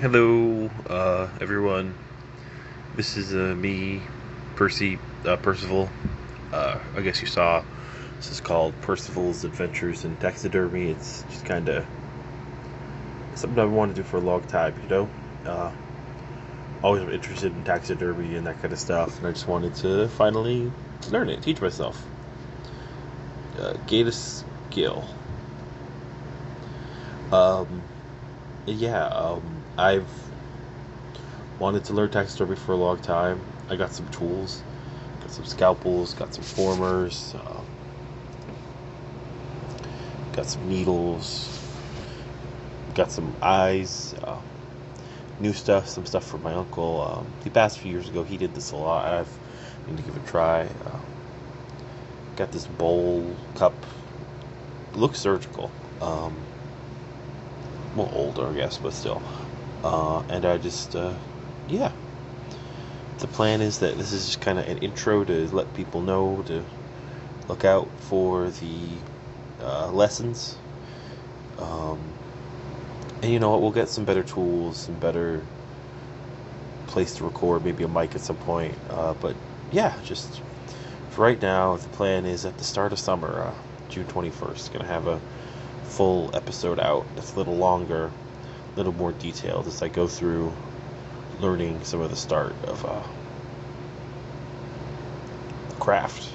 Hello, uh, everyone. This is uh, me, Percy, uh, Percival. Uh, I guess you saw. This is called Percival's Adventures in Taxidermy. It's just kind of something I've wanted to do for a long time, you know. Uh, always interested in taxidermy and that kind of stuff, and I just wanted to finally learn it, teach myself. Uh, gain a skill. Um, yeah, um, I've wanted to learn taxidermy for a long time. I got some tools, got some scalpels, got some formers, um, got some needles, got some eyes, uh, new stuff, some stuff from my uncle. Um, he passed a few years ago. He did this a lot. I've need to give it a try. Uh, got this bowl cup. looks surgical. Um, well, older, I guess, but still. Uh, and I just, uh, yeah. The plan is that this is just kind of an intro to let people know to look out for the uh, lessons. Um, and you know what? We'll get some better tools, some better place to record, maybe a mic at some point. Uh, but yeah, just for right now, the plan is at the start of summer, uh, June 21st, going to have a full episode out It's a little longer, little more detailed as I go through learning some of the start of uh, craft.